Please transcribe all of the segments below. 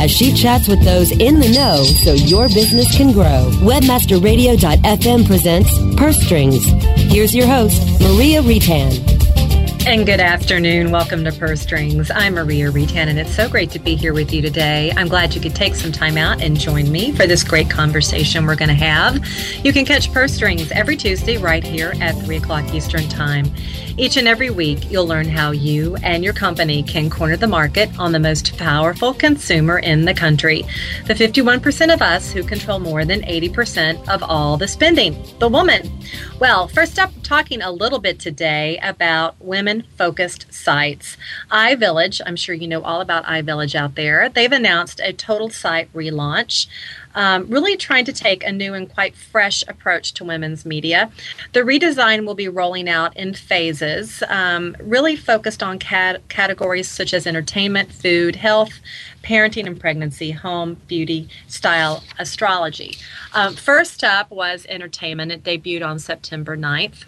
as she chats with those in the know so your business can grow. Webmasterradio.fm presents Purse Strings. Here's your host, Maria Reitan. And good afternoon. Welcome to Purse Strings. I'm Maria Reitan, and it's so great to be here with you today. I'm glad you could take some time out and join me for this great conversation we're going to have. You can catch Purse Strings every Tuesday right here at 3 o'clock Eastern Time. Each and every week, you'll learn how you and your company can corner the market on the most powerful consumer in the country. The 51% of us who control more than 80% of all the spending, the woman. Well, first up, talking a little bit today about women focused sites. iVillage, I'm sure you know all about iVillage out there, they've announced a total site relaunch um, really trying to take a new and quite fresh approach to women's media. The redesign will be rolling out in phases, um, really focused on cat- categories such as entertainment, food, health, parenting and pregnancy, home, beauty, style, astrology. Um, first up was entertainment. It debuted on September 9th.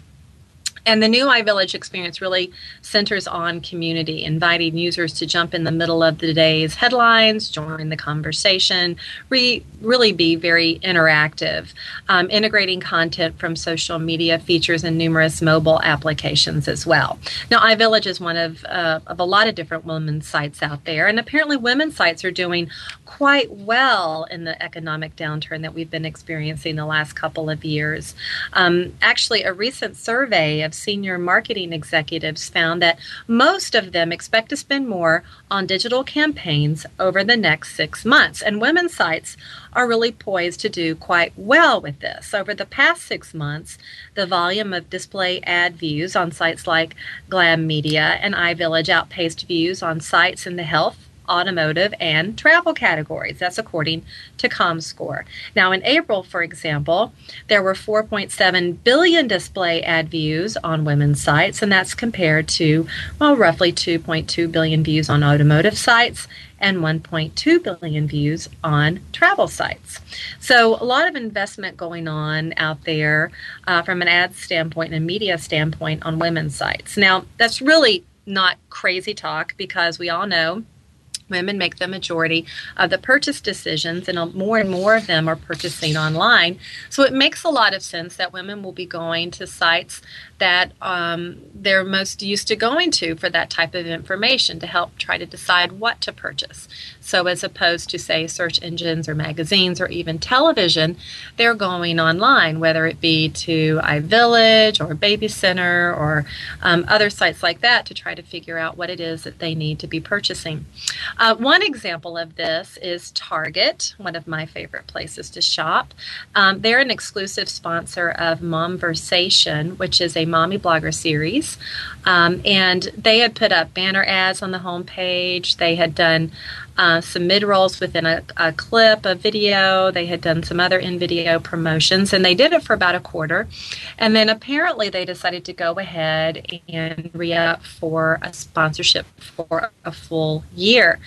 And the new iVillage experience really centers on community, inviting users to jump in the middle of the day's headlines, join the conversation, re- really be very interactive, um, integrating content from social media features and numerous mobile applications as well. Now, iVillage is one of, uh, of a lot of different women's sites out there, and apparently women's sites are doing quite well in the economic downturn that we've been experiencing the last couple of years. Um, actually, a recent survey of senior marketing executives found that most of them expect to spend more on digital campaigns over the next six months. And women's sites are really poised to do quite well with this. Over the past six months, the volume of display ad views on sites like Glam Media and iVillage outpaced views on sites in the health automotive, and travel categories. That's according to ComScore. Now, in April, for example, there were 4.7 billion display ad views on women's sites, and that's compared to, well, roughly 2.2 billion views on automotive sites and 1.2 billion views on travel sites. So, a lot of investment going on out there uh, from an ad standpoint and a media standpoint on women's sites. Now, that's really not crazy talk because we all know women make the majority of the purchase decisions, and uh, more and more of them are purchasing online. So it makes a lot of sense that women will be going to sites that um, they're most used to going to for that type of information to help try to decide what to purchase. So, as opposed to, say, search engines or magazines or even television, they're going online, whether it be to iVillage or Baby Center or um, other sites like that to try to figure out what it is that they need to be purchasing. Uh, one example of this is Target, one of my favorite places to shop. Um, they're an exclusive sponsor of Momversation, which is a mommy blogger series. Um, and they had put up banner ads on the homepage. They had done uh, some mid rolls within a, a, clip, a video. They had done some other in video promotions, and they did it for about a quarter. And then apparently they decided to go ahead and re up for a sponsorship for a full year.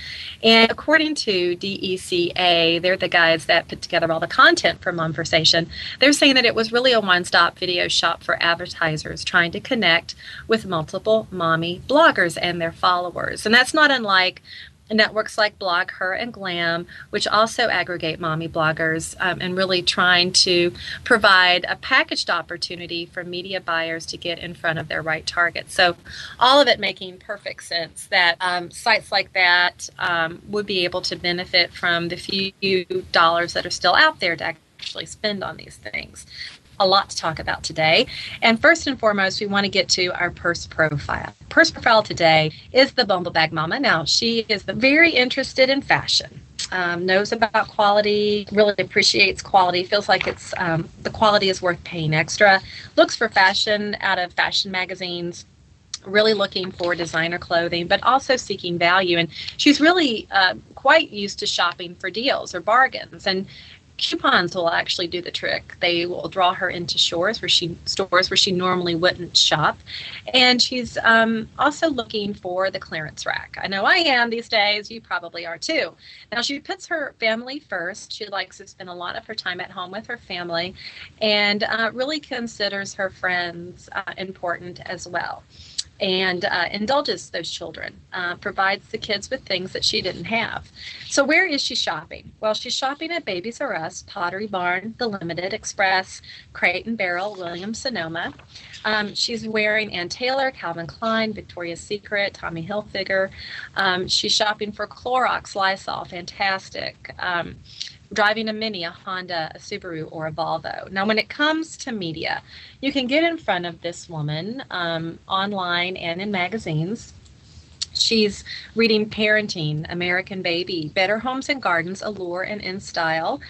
And according to DECA, they're the guys that put together all the content for Momversation. They're saying that it was really a one stop video shop for advertisers trying to connect with multiple mommy bloggers and their followers. And that's not unlike networks like BlogHer and Glam, which also aggregate mommy bloggers, um, and really trying to provide a packaged opportunity for media buyers to get in front of their right target. So, all of it making perfect sense that um, sites like that um, would be able to benefit from the few dollars that are still out there to actually spend on these things. A lot to talk about today. And first and foremost, we want to get to our purse profile. Purse profile today is the Bumble Bag Mama. Now, she is very interested in fashion. Um, knows about quality, really appreciates quality, feels like it's um, the quality is worth paying extra. Looks for fashion out of fashion magazines, really looking for designer clothing, but also seeking value. And she's really uh, quite used to shopping for deals or bargains. And coupons will actually do the trick. They will draw her into stores where she stores where she normally wouldn't shop, and she's um, also looking for the clearance rack. I know I am these days. You probably are too. Now she puts her family first. She likes to spend a lot of her time at home with her family, and uh, really considers her friends uh, important as well and uh, indulges those children, uh, provides the kids with things that she didn't have. So, where is she shopping? Well, she's shopping at Babies R Us, Pottery Barn, The Limited Express, Crate and Barrel, Williams Sonoma. Um, she's wearing Ann Taylor, Calvin Klein, Victoria's Secret, Tommy Hilfiger. Um, she's shopping for Clorox, Lysol, Fantastik. Um, driving a Mini, a Honda, a Subaru, or a Volvo. Now, when it comes to media, you can get in front of this woman um, online and in magazines. She's reading Parenting, American Baby, Better Homes and Gardens, Allure, and In Style.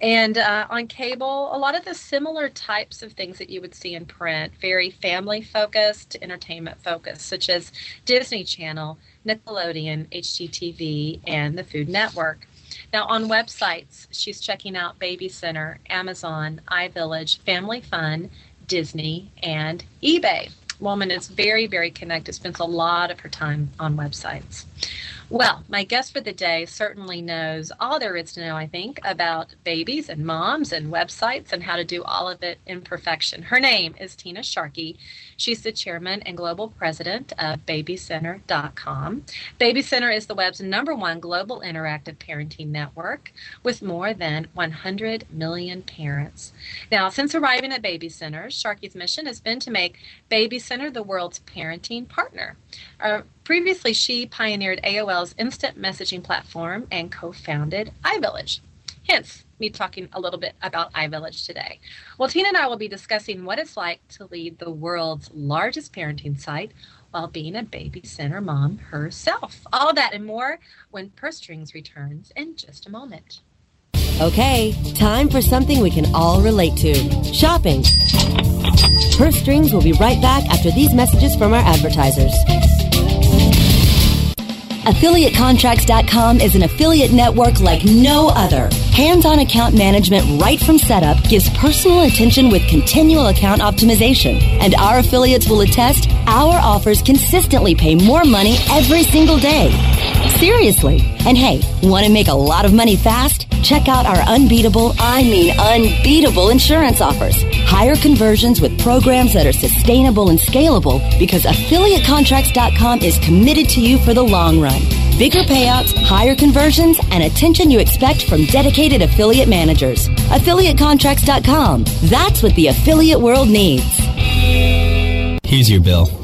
And uh, on cable, a lot of the similar types of things that you would see in print, very family focused, entertainment focused, such as Disney Channel, Nickelodeon, HGTV, and the Food Network. Now, on websites, she's checking out Baby Center, Amazon, iVillage, Family Fun, Disney, and eBay. Woman is very, very connected, spends a lot of her time on websites. Well, my guest for the day certainly knows all there is to know, I think, about babies and moms and websites and how to do all of it in perfection. Her name is Tina Sharkey. She's the chairman and global president of BabyCenter.com. Baby Center is the web's number one global interactive parenting network with more than 100 million parents. Now, since arriving at Baby Center, Sharkey's mission has been to make Baby Center the world's parenting partner. Uh, previously, she pioneered AOL's instant messaging platform and co founded iVillage. Hence, me talking a little bit about iVillage today. Well, Tina and I will be discussing what it's like to lead the world's largest parenting site while being a baby center mom herself. All that and more when Purse Strings returns in just a moment. Okay, time for something we can all relate to shopping. Purse Strings will be right back after these messages from our advertisers. AffiliateContracts.com is an affiliate network like no other. Hands-on account management right from setup gives personal attention with continual account optimization. And our affiliates will attest our offers consistently pay more money every single day. Seriously. And hey, want to make a lot of money fast? Check out our unbeatable, I mean unbeatable insurance offers. Higher conversions with programs that are sustainable and scalable because AffiliateContracts.com is committed to you for the long run. Bigger payouts, higher conversions, and attention you expect from dedicated affiliate managers. AffiliateContracts.com. That's what the affiliate world needs. Here's your bill.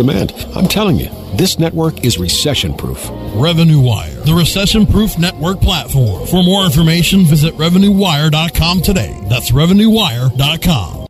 demand. I'm telling you, this network is recession proof. Revenue Wire, the recession proof network platform. For more information, visit RevenueWire.com today. That's RevenueWire.com.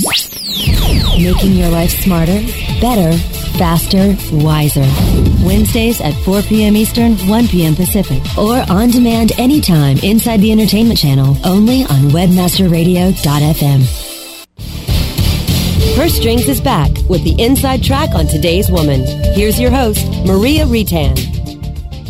Making your life smarter, better, faster, wiser. Wednesdays at 4 p.m. Eastern, 1 p.m. Pacific. Or on demand anytime inside the entertainment channel, only on webmasterradio.fm. Purse Strings is back with the inside track on today's woman. Here's your host, Maria Reitan.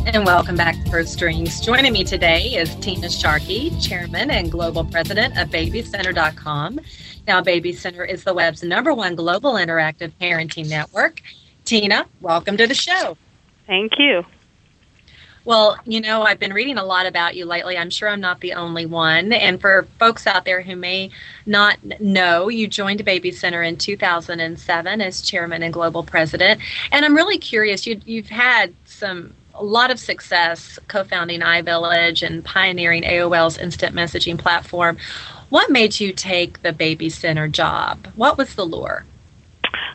And welcome back to Purse Strings. Joining me today is Tina Sharkey, Chairman and Global President of BabyCenter.com. Now, BabyCenter is the web's number one global interactive parenting network. Tina, welcome to the show. Thank you. Well, you know, I've been reading a lot about you lately. I'm sure I'm not the only one. And for folks out there who may not know, you joined Baby Center in 2007 as chairman and global president. And I'm really curious. You've had some a lot of success co-founding iVillage and pioneering AOL's instant messaging platform. What made you take the Baby Center job? What was the lure?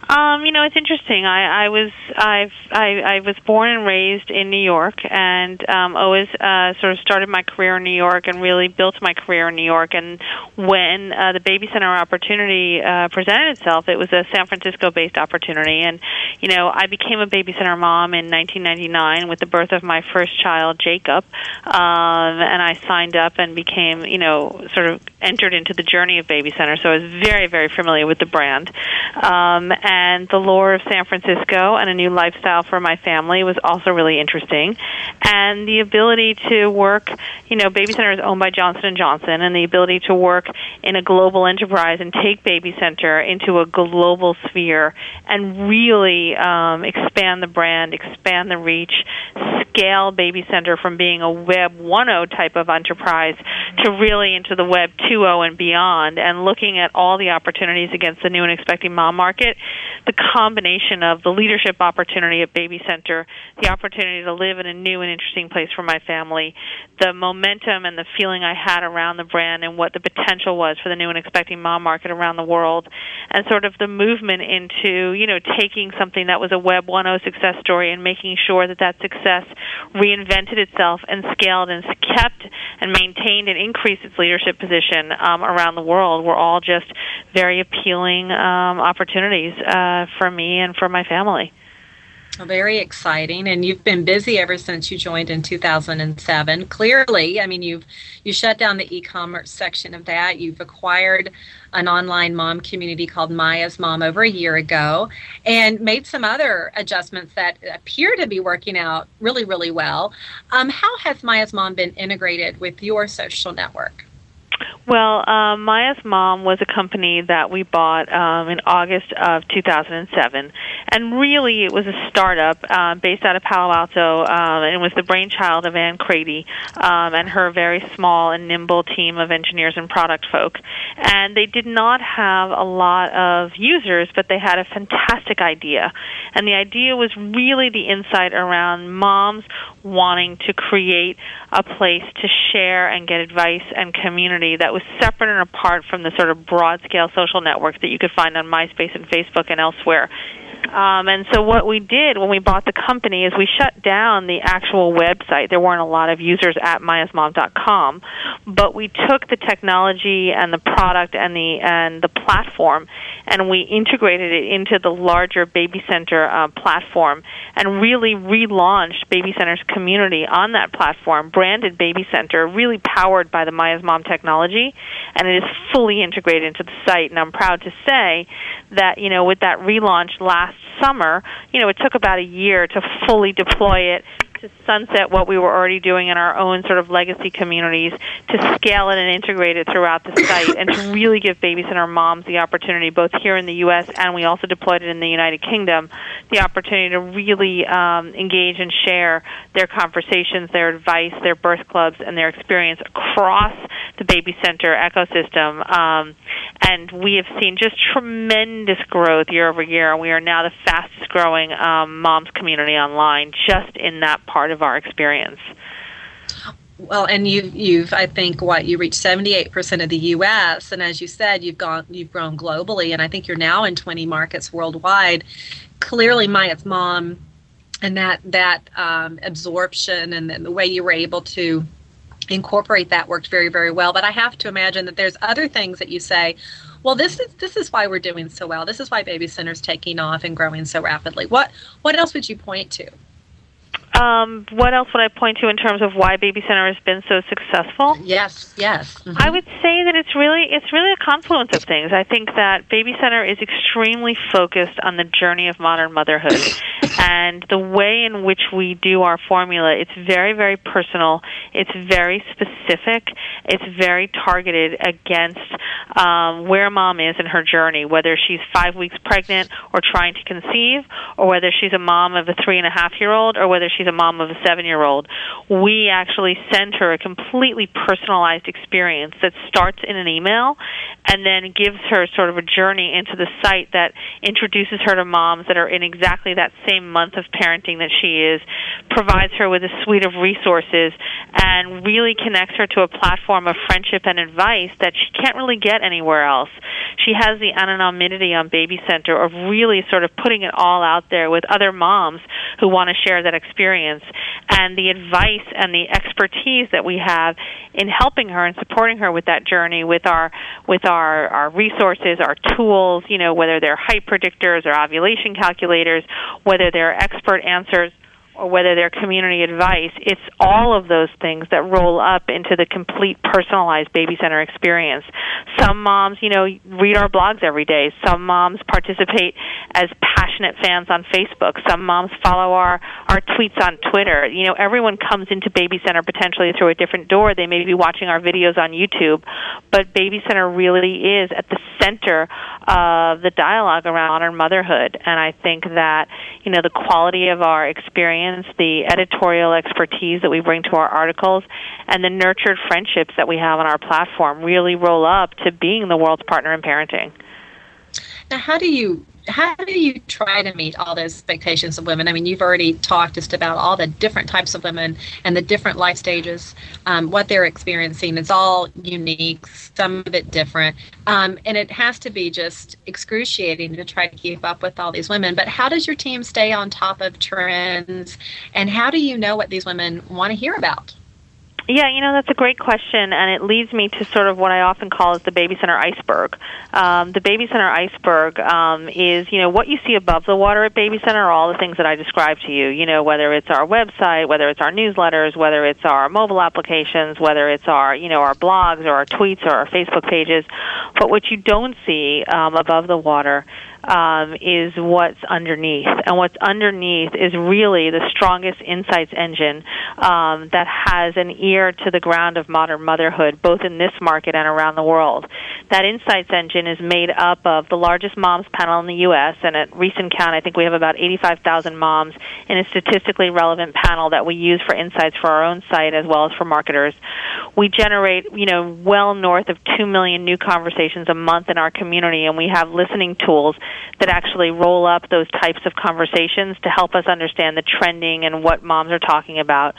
Um, you know, it's interesting. I, I was I've I, I was born and raised in New York, and um, always uh, sort of started my career in New York, and really built my career in New York. And when uh, the baby center opportunity uh, presented itself, it was a San Francisco-based opportunity, and you know, I became a baby center mom in 1999 with the birth of my first child, Jacob, um, and I signed up and became, you know, sort of entered into the journey of baby center. So I was very, very familiar with the brand. Um, and the lure of San Francisco and a new lifestyle for my family was also really interesting. And the ability to work, you know, Baby Center is owned by Johnson and Johnson, and the ability to work in a global enterprise and take Baby Center into a global sphere and really um, expand the brand, expand the reach, scale Baby Center from being a Web 1.0 type of enterprise to really into the Web 2.0 and beyond, and looking at all the opportunities against the new and expecting mom market the combination of the leadership opportunity at Baby Center, the opportunity to live in a new and interesting place for my family, the momentum and the feeling I had around the brand and what the potential was for the new and expecting mom market around the world, and sort of the movement into, you know, taking something that was a Web 1.0 success story and making sure that that success reinvented itself and scaled and kept and maintained and increased its leadership position um, around the world were all just very appealing um, opportunities uh, for me and for my family. Very exciting, and you've been busy ever since you joined in 2007. Clearly, I mean, you've you shut down the e-commerce section of that. You've acquired an online mom community called Maya's Mom over a year ago, and made some other adjustments that appear to be working out really, really well. Um, how has Maya's Mom been integrated with your social network? Well, um, Maya's mom was a company that we bought um, in August of 2007, and really it was a startup uh, based out of Palo Alto, um, and was the brainchild of Ann Crady um, and her very small and nimble team of engineers and product folk. And they did not have a lot of users, but they had a fantastic idea, and the idea was really the insight around moms wanting to create a place to share and get advice and community that was separate and apart from the sort of broad scale social networks that you could find on MySpace and Facebook and elsewhere. Um, and so what we did when we bought the company is we shut down the actual website. There weren't a lot of users at mayasmom.com, but we took the technology and the product and the and the platform, and we integrated it into the larger Baby Center uh, platform, and really relaunched Baby Center's community on that platform, branded Baby Center, really powered by the Maya's Mom technology, and it is fully integrated into the site. And I'm proud to say that you know with that relaunch last summer, you know, it took about a year to fully deploy it to sunset what we were already doing in our own sort of legacy communities, to scale it and integrate it throughout the site, and to really give baby center moms the opportunity, both here in the U.S. and we also deployed it in the United Kingdom, the opportunity to really um, engage and share their conversations, their advice, their birth clubs, and their experience across the baby center ecosystem. Um, and we have seen just tremendous growth year over year, and we are now the fastest growing um, moms community online just in that part of our experience. Well, and you've you've I think what you reached seventy eight percent of the U.S. and as you said, you've gone you've grown globally, and I think you're now in twenty markets worldwide. Clearly, Maya's mom and that that um, absorption and the way you were able to incorporate that worked very very well. But I have to imagine that there's other things that you say. Well, this is this is why we're doing so well. This is why Baby Center's taking off and growing so rapidly. What what else would you point to? Um, what else would I point to in terms of why Baby Center has been so successful? Yes, yes. Mm-hmm. I would say that it's really it's really a confluence of things. I think that Baby Center is extremely focused on the journey of modern motherhood, and the way in which we do our formula. It's very very personal. It's very specific. It's very targeted against um, where mom is in her journey, whether she's five weeks pregnant or trying to conceive, or whether she's a mom of a three and a half year old, or whether she's a mom of a seven year old. We actually send her a completely personalized experience that starts in an email and then gives her sort of a journey into the site that introduces her to moms that are in exactly that same month of parenting that she is, provides her with a suite of resources, and really connects her to a platform of friendship and advice that she can't really get anywhere else. She has the anonymity on Baby Center of really sort of putting it all out there with other moms who want to share that experience and the advice and the expertise that we have in helping her and supporting her with that journey with our with our our resources, our tools, you know, whether they're height predictors or ovulation calculators, whether they're expert answers or whether they're community advice, it's all of those things that roll up into the complete personalized baby center experience. Some moms, you know, read our blogs every day. Some moms participate as passionate fans on Facebook. Some moms follow our our tweets on Twitter. You know, everyone comes into baby center potentially through a different door. They may be watching our videos on YouTube, but baby center really is at the center of the dialogue around modern motherhood. And I think that, you know, the quality of our experience the editorial expertise that we bring to our articles, and the nurtured friendships that we have on our platform really roll up to being the world's partner in parenting. Now, how do you how do you try to meet all those expectations of women? I mean, you've already talked just about all the different types of women and the different life stages, um, what they're experiencing. It's all unique, some of it different. Um, and it has to be just excruciating to try to keep up with all these women. But how does your team stay on top of trends? And how do you know what these women want to hear about? Yeah, you know that's a great question, and it leads me to sort of what I often call as the baby center iceberg. Um, the baby center iceberg um, is you know what you see above the water at baby center are all the things that I described to you. You know whether it's our website, whether it's our newsletters, whether it's our mobile applications, whether it's our you know our blogs or our tweets or our Facebook pages. But what you don't see um, above the water um, is what's underneath. And what's underneath is really the strongest insights engine um, that has an ear to the ground of modern motherhood, both in this market and around the world. That insights engine is made up of the largest moms panel in the U.S., and at recent count, I think we have about 85,000 moms in a statistically relevant panel that we use for insights for our own site as well as for marketers. We generate, you know, well north of 2 million new conversations a month in our community, and we have listening tools that actually roll up those types of conversations to help us understand the trending and what moms are talking about.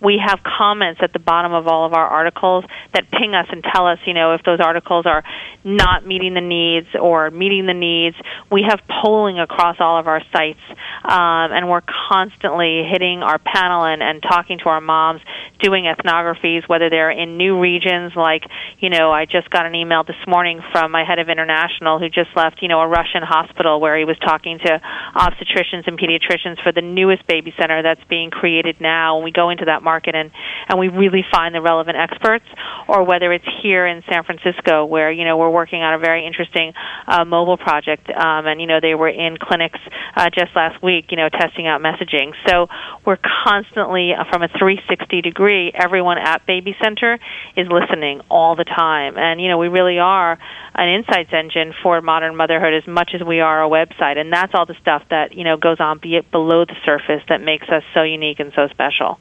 We have comments at the bottom of all of our articles that ping us and tell us, you know, if those articles are not meeting the needs or meeting the needs. We have polling across all of our sites, um, and we're constantly hitting our panel and, and talking to our moms, doing ethnographies, whether they're in new regions like, you know, I just got an email this morning from my head of international who just left, you know, a Russian hospital hospital where he was talking to obstetricians and pediatricians for the newest baby center that's being created now. And we go into that market and and we really find the relevant experts, or whether it's here in San Francisco where you know we're working on a very interesting uh, mobile project, um, and you know they were in clinics uh, just last week, you know, testing out messaging. So we're constantly uh, from a 360 degree. Everyone at Baby Center is listening all the time, and you know we really are an insights engine for modern motherhood as much as we are a website. And that's all the stuff that you know goes on be it below the surface that makes us so unique and so special.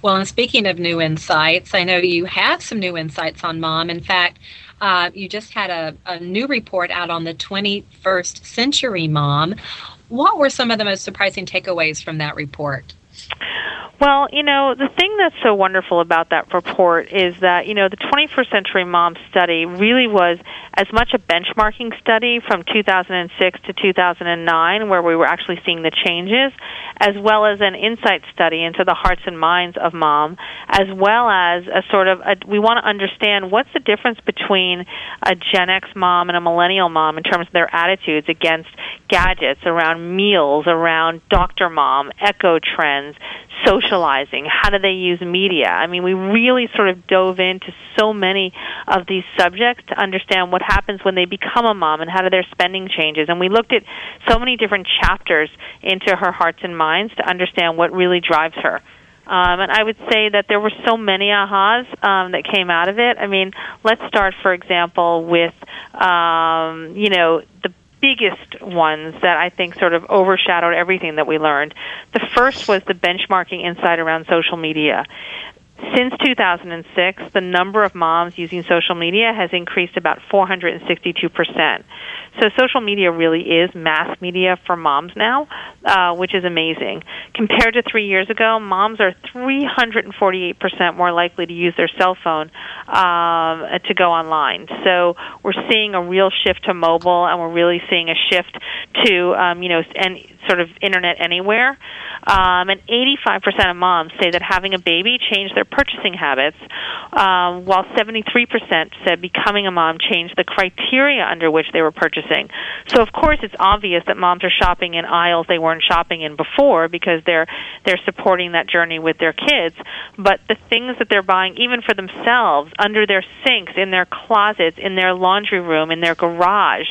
Well and speaking of new insights i know you have some new insights on mom. In fact uh, you just had a, a new report out on the 21st century mom. What were some of the most surprising takeaways from that report Well, you know, the thing that's so wonderful about that report is that, you know, the 21st Century Mom study really was as much a benchmarking study from 2006 to 2009, where we were actually seeing the changes, as well as an insight study into the hearts and minds of mom, as well as a sort of, a, we want to understand what's the difference between a Gen X mom and a millennial mom in terms of their attitudes against gadgets, around meals, around doctor mom, eco trends, socializing? How do they use media? I mean, we really sort of dove into so many of these subjects to understand what happens when they become a mom and how do their spending changes. And we looked at so many different chapters into her hearts and minds to understand what really drives her. Um, and I would say that there were so many ahas um, that came out of it. I mean, let's start, for example, with um, you know the biggest ones that I think sort of overshadowed everything that we learned. The first was the benchmarking insight around social media. Since 2006, the number of moms using social media has increased about 462%. So social media really is mass media for moms now, uh, which is amazing. Compared to three years ago, moms are 348% more likely to use their cell phone um, to go online. So we're seeing a real shift to mobile, and we're really seeing a shift to um, you know and sort of internet anywhere. Um, and 85% of moms say that having a baby changed their purchasing habits, um, while 73% said becoming a mom changed the criteria under which they were purchasing. So, of course, it's obvious that moms are shopping in aisles they weren't shopping in before because they're they're supporting that journey with their kids. But the things that they're buying, even for themselves, under their sinks, in their closets, in their laundry room, in their garage,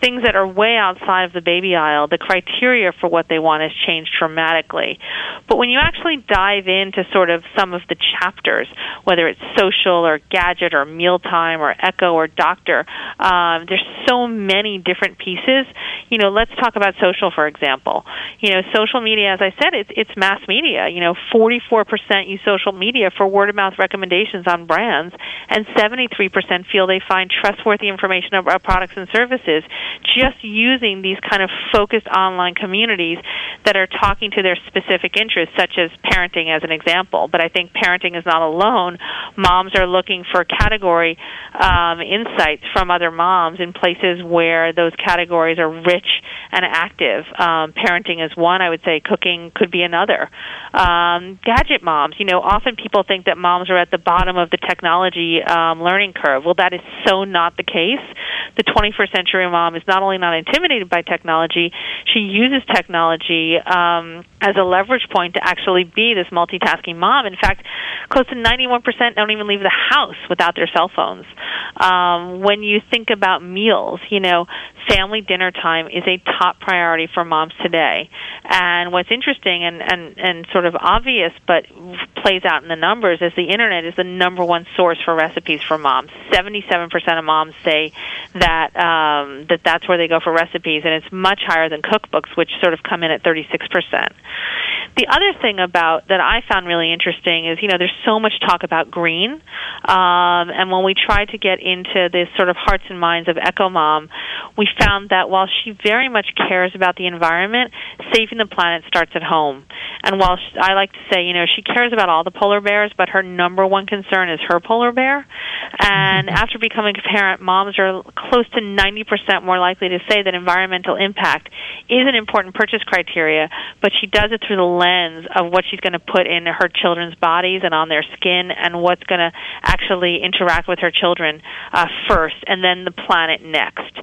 things that are way outside of the baby aisle, the criteria for what they want has changed dramatically. But when you actually dive into sort of some of the chapters, whether it's social or gadget or mealtime or eco or doctor, um, there's so many different pieces. You know, let's talk about social, for example. You know, social media, as I said, it's, it's mass media. You know, 44% use social media for word of mouth recommendations on brands, and 73% feel they find trustworthy information about products and services just using these kind of focused online communities that are talking to their specific interests, such as parenting, as an example. But I think parenting is not alone. Moms are looking for category um, insights from other moms in places where those categories are rich and active. Um, parenting is one. I would say cooking could be another. Um, gadget moms. You know, often people think that moms are at the bottom of the technology um, learning curve. Well, that is so not the case. The 21st century mom is not only not intimidated by technology, she uses technology um, as a leverage point to actually be this multitasking mom. In fact, close to 91% don't even leave the house without their cell phones. Um, when you think about meals, you know, family dinner time is a top priority for moms today. And what's interesting and, and, and sort of obvious but plays out in the numbers is the internet is the number one source for recipes for moms. 77% of moms say that um, that that's where they go for recipes, and it's much higher than cookbooks, which sort of come in at 36%. The other thing about that I found really interesting is, you know, there's so much talk about green, um, and when we tried to get into the sort of hearts and minds of Eco Mom, we found that while she very much cares about the environment, saving the planet starts at home. And while she, I like to say, you know, she cares about all the polar bears, but her number one concern is her polar bear. And after becoming a parent, moms are close to 90% more likely to say that environmental impact is an important purchase criteria, but she does it through the lens of what she's going to put in her children's bodies and on their skin and what's going to actually interact with her children uh, first and then the planet next.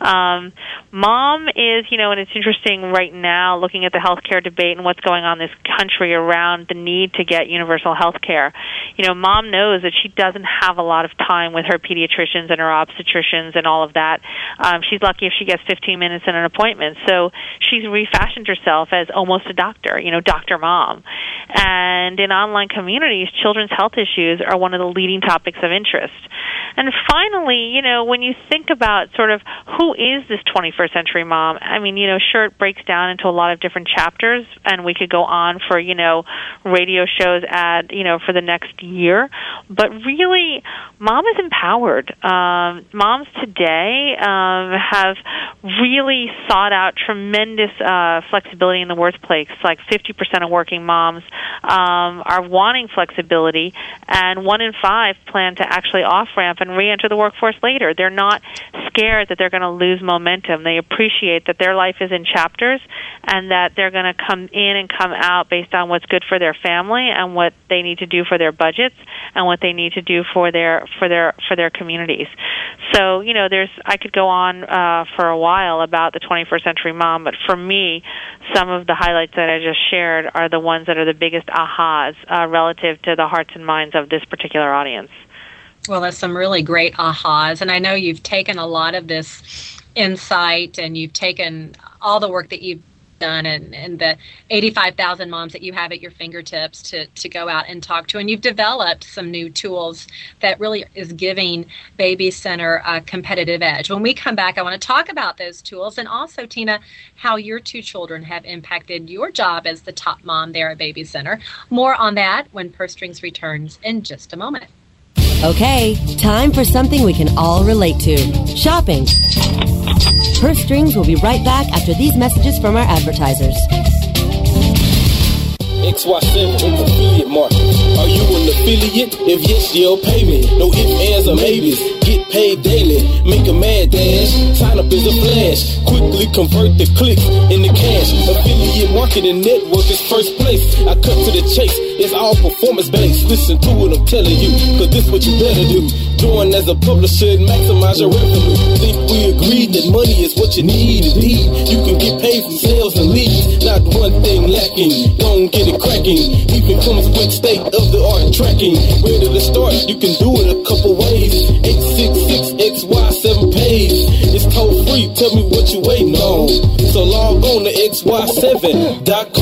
Um, mom is, you know, and it's interesting right now looking at the healthcare debate and what's going on in this country around the need to get universal health care. You know, mom knows that she doesn't have a lot of time with her pediatricians and her obstetricians and all of that. Um, she's lucky if she gets 15 minutes in an appointment. So she's refashioned herself as almost a doctor, you know, Dr. Mom. And in online communities, children's health issues are one of the leading topics of interest. And finally, you know, when you think about sort of who is this 21st century mom, I mean, you know, sure, it breaks down into a lot of different chapters, and we could go on for, you know, radio shows at, you know, for the next year. But really, mom is empowered. Um, moms today um, have really sought out tremendous uh, flexibility in the workplace. Like 50% of working moms um, are wanting flexibility, and one in five plan to actually off ramp and re enter the workforce later. They're not scared that they're going to lose momentum. They appreciate that their life is in chapters and that they're going to come in and come out based on what's good for their family and what they need to do for their budgets and what they need to do for their for their for their communities. So you know, there's I could go on uh, for a while about the 21st century mom, but for me, some of the highlights that I just shared are the ones that are the biggest ahas uh, relative to the hearts and minds of this particular audience. Well, that's some really great ahas, and I know you've taken a lot of this insight and you've taken all the work that you've done and, and the 85,000 moms that you have at your fingertips to, to go out and talk to. And you've developed some new tools that really is giving Baby Center a competitive edge. When we come back, I want to talk about those tools and also, Tina, how your two children have impacted your job as the top mom there at Baby Center. More on that when Purse Strings returns in just a moment. Okay, time for something we can all relate to shopping. Purse Strings will be right back after these messages from our advertisers. XY7 in affiliate market. Are you an affiliate? If yes, you'll pay me. No ifs, ands, or maybes. Get paid daily. Make a mad dash. Sign up as a flash. Quickly convert the clicks into cash. Affiliate marketing network is first place. I cut to the chase. It's all performance based. Listen to what I'm telling you. Cause this what you better do. Join as a publisher and maximize your revenue. Think we agreed that money is what you need indeed. You can get paid from sales and leads. Not one thing lacking. Don't get it cracking. Even comes with state of the art tracking. Ready to start? You can do it a couple ways. 866XY7 page. It's toll free. Tell me what you waiting on. So log on to XY7.com.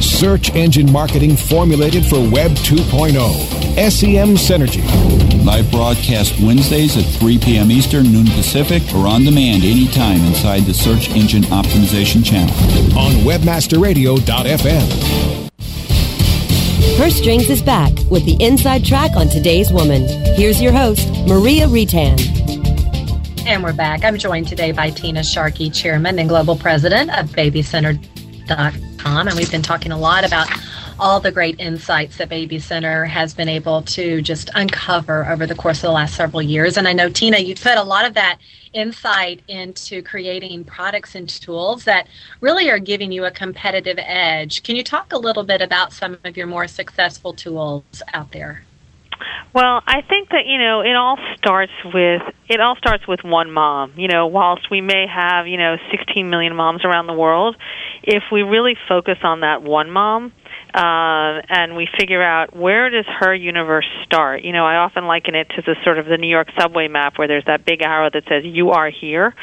Search engine marketing formulated for Web 2.0. SEM Synergy. Live broadcast Wednesdays at 3 p.m. Eastern, noon Pacific, or on demand anytime inside the Search Engine Optimization channel. On webmasterradio.fm. Purse Strings is back with the inside track on today's woman. Here's your host, Maria Reitan. And we're back. I'm joined today by Tina Sharkey, Chairman and Global President of BabyCenter.com. And we've been talking a lot about all the great insights that Baby Center has been able to just uncover over the course of the last several years. And I know, Tina, you put a lot of that insight into creating products and tools that really are giving you a competitive edge. Can you talk a little bit about some of your more successful tools out there? Well, I think that you know it all starts with it all starts with one mom. You know, whilst we may have you know 16 million moms around the world, if we really focus on that one mom, uh, and we figure out where does her universe start. You know, I often liken it to the sort of the New York subway map where there's that big arrow that says "You are here,"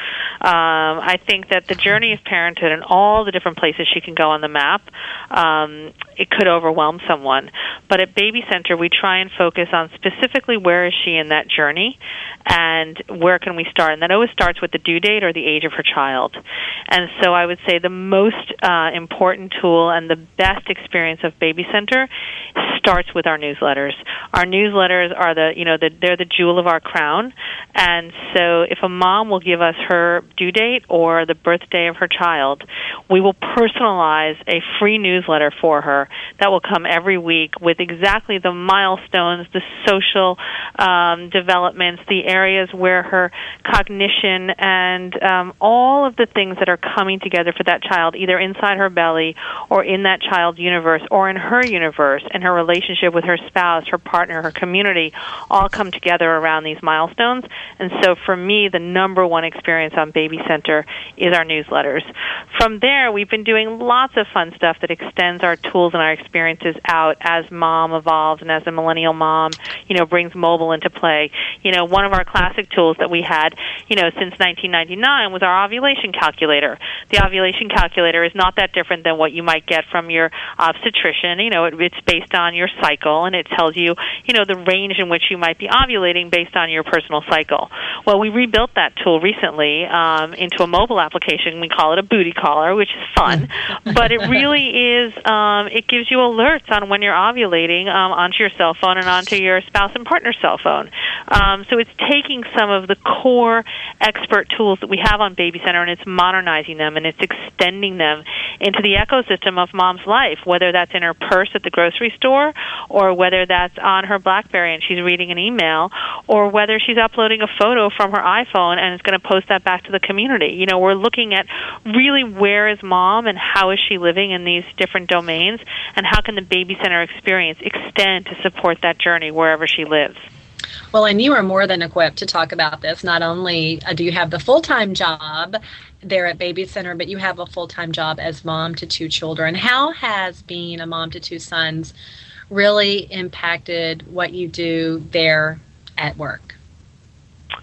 I think that the journey of parenthood and all the different places she can go on the map, um, it could overwhelm someone. But at Baby Center, we try and focus on specifically where is she in that journey and where can we start. And that always starts with the due date or the age of her child. And so I would say the most uh, important tool and the best experience of Baby Center starts with our newsletters. Our newsletters are the, you know, the, they're the jewel of our crown. And so if a mom will give us her due date or the birthday of her child, we will personalize a free newsletter for her that will come every week with exactly the milestones, the social um, developments, the areas where her cognition and um, all of the things that are coming together for that child, either inside her belly or in that child's universe or in her universe and her relationship with her spouse, her partner, her community, all come together around these milestones. And so for me, the number one experience on Baby Center is our newsletters. From there, we've been doing lots of fun stuff that extends our tools and our experiences out as mom evolves and as a millennial mom, you know, brings mobile into play. You know, one of our classic tools that we had, you know, since 1999 was our ovulation calculator. The ovulation calculator is not that different than what you might get from your obstetrician. You know, it, it's based on your cycle and it tells you, you know, the range in which you might be ovulating based on your personal cycle. Well, we rebuilt that tool recently um, into a mobile application. We call it a booty caller, which is fun, but it really is. Um, it gives you alerts on when you're ovulating um, onto your cell phone and onto your spouse and partner's cell phone. Um, so it's taking some of the core expert tools that we have on Baby Center and it's modernizing them and it's extending them into the ecosystem of mom's life, whether that's in her purse at the grocery store or whether that's on her Blackberry and she's reading an email or whether she's uploading a photo from her iPhone and is going to post that back to the community. You know, we're looking at really where is mom and how is she living in these different domains and how can the Baby Center experience extend to support that journey wherever she lives. Well, and you are more than equipped to talk about this. Not only uh, do you have the full time job there at Baby Center, but you have a full time job as mom to two children. How has being a mom to two sons really impacted what you do there at work?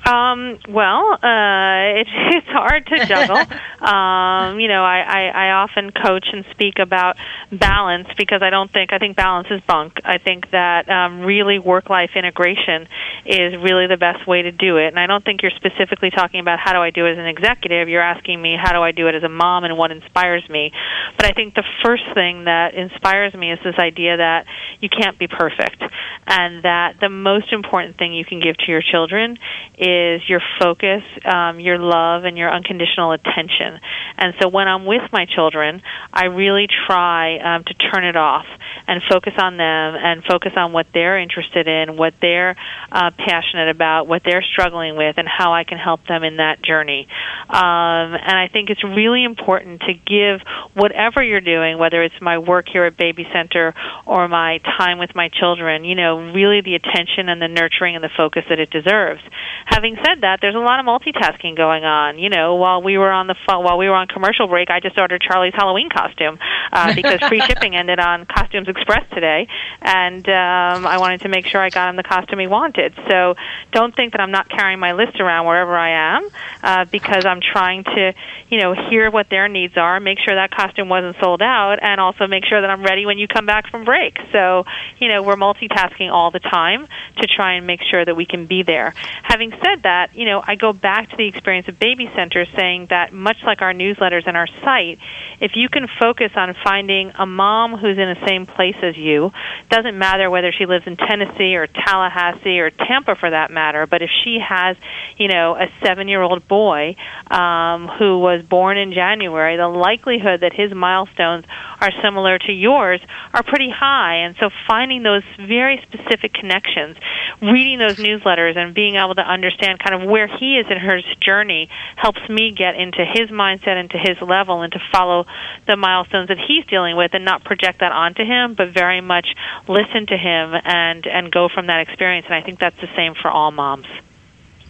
Um, well, uh, it, it's hard to juggle. um, you know, I, I, I often coach and speak about balance because I don't think I think balance is bunk. I think that um, really work-life integration is really the best way to do it. And I don't think you're specifically talking about how do I do it as an executive. You're asking me how do I do it as a mom and what inspires me. But I think the first thing that inspires me is this idea that you can't be perfect, and that the most important thing you can give to your children is your focus, um, your love, and your unconditional attention. And so when I'm with my children, I really try um, to turn it off and focus on them and focus on what they're interested in, what they're uh, passionate about, what they're struggling with, and how I can help them in that journey. Um, and I think it's really important to give whatever you're doing, whether it's my work here at Baby Center or my time with my children, you know, really the attention and the nurturing and the focus that it deserves. Having said that, there's a lot of multitasking going on. You know, while we were on the phone, while we were on commercial break, I just ordered Charlie's Halloween costume uh, because free shipping ended on Costumes Express today, and um, I wanted to make sure I got him the costume he wanted. So don't think that I'm not carrying my list around wherever I am uh, because I'm trying to, you know, hear what their needs are, make sure that costume wasn't sold out, and also make sure that I'm ready when you come back from break. So, you know, we're multitasking all the time to try and make sure that we can be there. Having said that, you know, I go back to the experience of Baby Center saying that much like our newsletters and our site, if you can focus on finding a mom who's in the same place as you, doesn't matter whether she lives in Tennessee or Tallahassee or Tampa for that matter, but if she has, you know, a seven year old boy um, who was born in January, the likelihood that his milestones are similar to yours are pretty high. And so finding those very specific connections, reading those newsletters and being able to understand kind of where he is in his journey helps me get into his mindset, into his level, and to follow the milestones that he's dealing with and not project that onto him, but very much listen to him and, and go from that experience. And I think that's the same for all moms.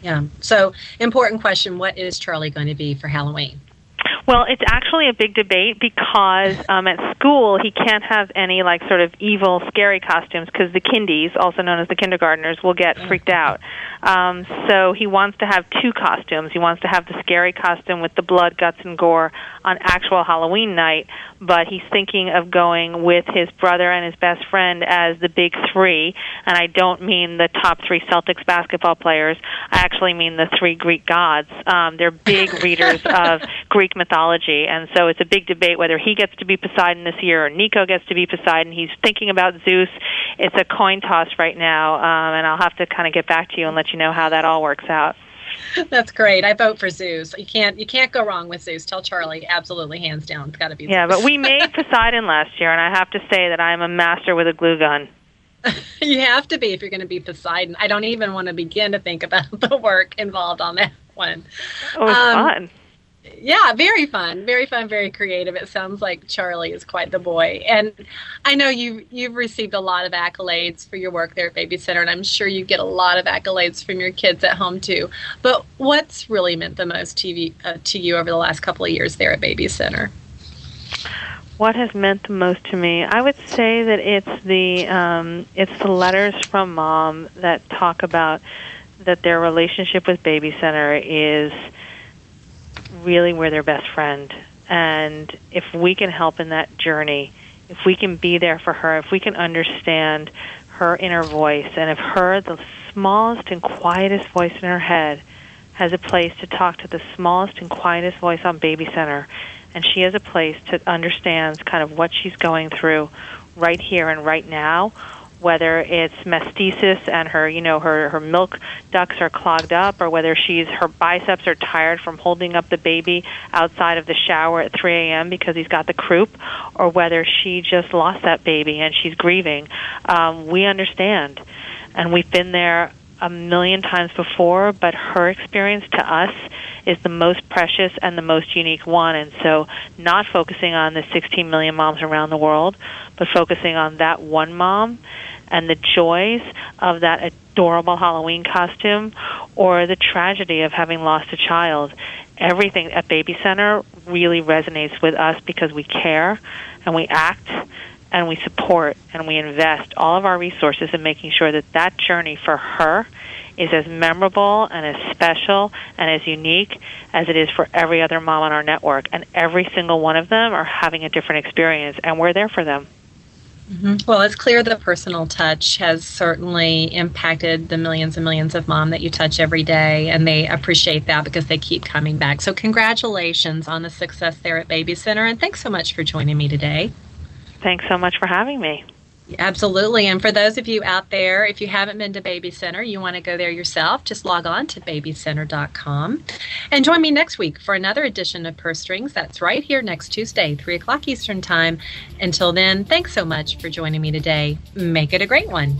Yeah. So, important question what is Charlie going to be for Halloween? Well, it's actually a big debate because um, at school he can't have any like sort of evil, scary costumes because the kindies, also known as the kindergartners, will get freaked out. Um, so he wants to have two costumes. He wants to have the scary costume with the blood, guts, and gore on actual Halloween night, but he's thinking of going with his brother and his best friend as the big three. And I don't mean the top three Celtics basketball players. I actually mean the three Greek gods. Um, they're big readers of Greek mythology, and so it's a big debate whether he gets to be Poseidon this year or Nico gets to be Poseidon. He's thinking about Zeus. It's a coin toss right now, um, and I'll have to kind of get back to you and let you know how that all works out. That's great. I vote for Zeus. You can't you can't go wrong with Zeus. Tell Charlie, absolutely, hands down, it's got to be. Yeah, but we made Poseidon last year, and I have to say that I'm a master with a glue gun. you have to be if you're going to be Poseidon. I don't even want to begin to think about the work involved on that one. Oh, um, fun yeah, very fun, very fun, very creative. It sounds like Charlie is quite the boy, and I know you you've received a lot of accolades for your work there at Baby Center, and I'm sure you get a lot of accolades from your kids at home too. But what's really meant the most to you, uh, to you over the last couple of years there at Baby Center? What has meant the most to me? I would say that it's the um, it's the letters from mom that talk about that their relationship with Baby Center is really we're their best friend. And if we can help in that journey, if we can be there for her, if we can understand her inner voice, and if her, the smallest and quietest voice in her head, has a place to talk to the smallest and quietest voice on Baby Center, and she has a place to understand kind of what she's going through right here and right now, whether it's mastitis and her, you know, her her milk ducts are clogged up, or whether she's her biceps are tired from holding up the baby outside of the shower at 3 a.m. because he's got the croup, or whether she just lost that baby and she's grieving. Um, we understand, and we've been there a million times before, but her experience to us is the most precious and the most unique one. And so, not focusing on the 16 million moms around the world, but focusing on that one mom and the joys of that adorable Halloween costume or the tragedy of having lost a child. Everything at Baby Center really resonates with us because we care and we act and we support and we invest all of our resources in making sure that that journey for her is as memorable and as special and as unique as it is for every other mom on our network. And every single one of them are having a different experience, and we're there for them. Mm-hmm. Well, it's clear the personal touch has certainly impacted the millions and millions of mom that you touch every day, and they appreciate that because they keep coming back. So, congratulations on the success there at Baby Center, and thanks so much for joining me today. Thanks so much for having me. Absolutely. And for those of you out there, if you haven't been to Baby Center, you want to go there yourself, just log on to babycenter.com. And join me next week for another edition of Purse Strings. That's right here next Tuesday, 3 o'clock Eastern Time. Until then, thanks so much for joining me today. Make it a great one.